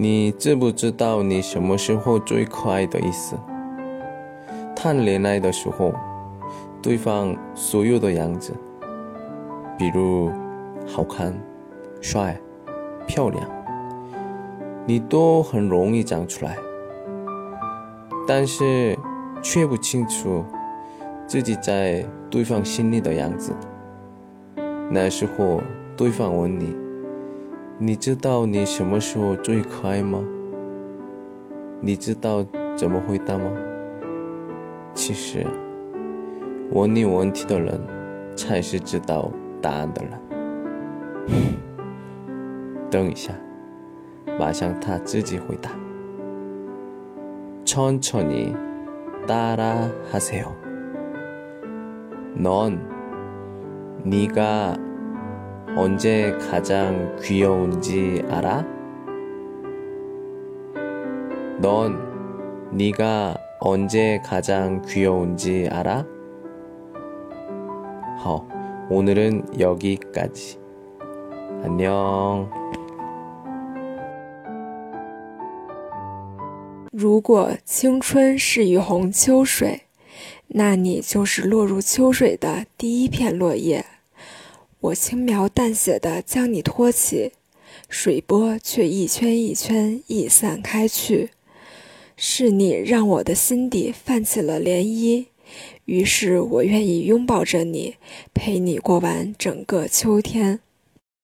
你知不知道你什么时候最可爱的意思？谈恋爱的时候，对方所有的样子，比如好看、帅、漂亮，你都很容易讲出来，但是却不清楚自己在对方心里的样子。那时候，对方问你：“你知道你什么时候最可爱吗？”你知道怎么回答吗？其实，问你问题的人才是知道答案的人。等一下，马上他自己回答。천천히따라하세요。넌 네가 언제 가장 귀여운지 알아? 넌 네가 언제 가장 귀여운지 알아? 好, 오늘은 여기까지. 안녕. 如果青春是一泓秋水，那你就是落入秋水的第一片落叶。 我轻描淡写的将你托起，水波却一圈一圈溢散开去。是你让我的心底泛起了涟漪，于是我愿意拥抱着你，陪你过完整个秋天。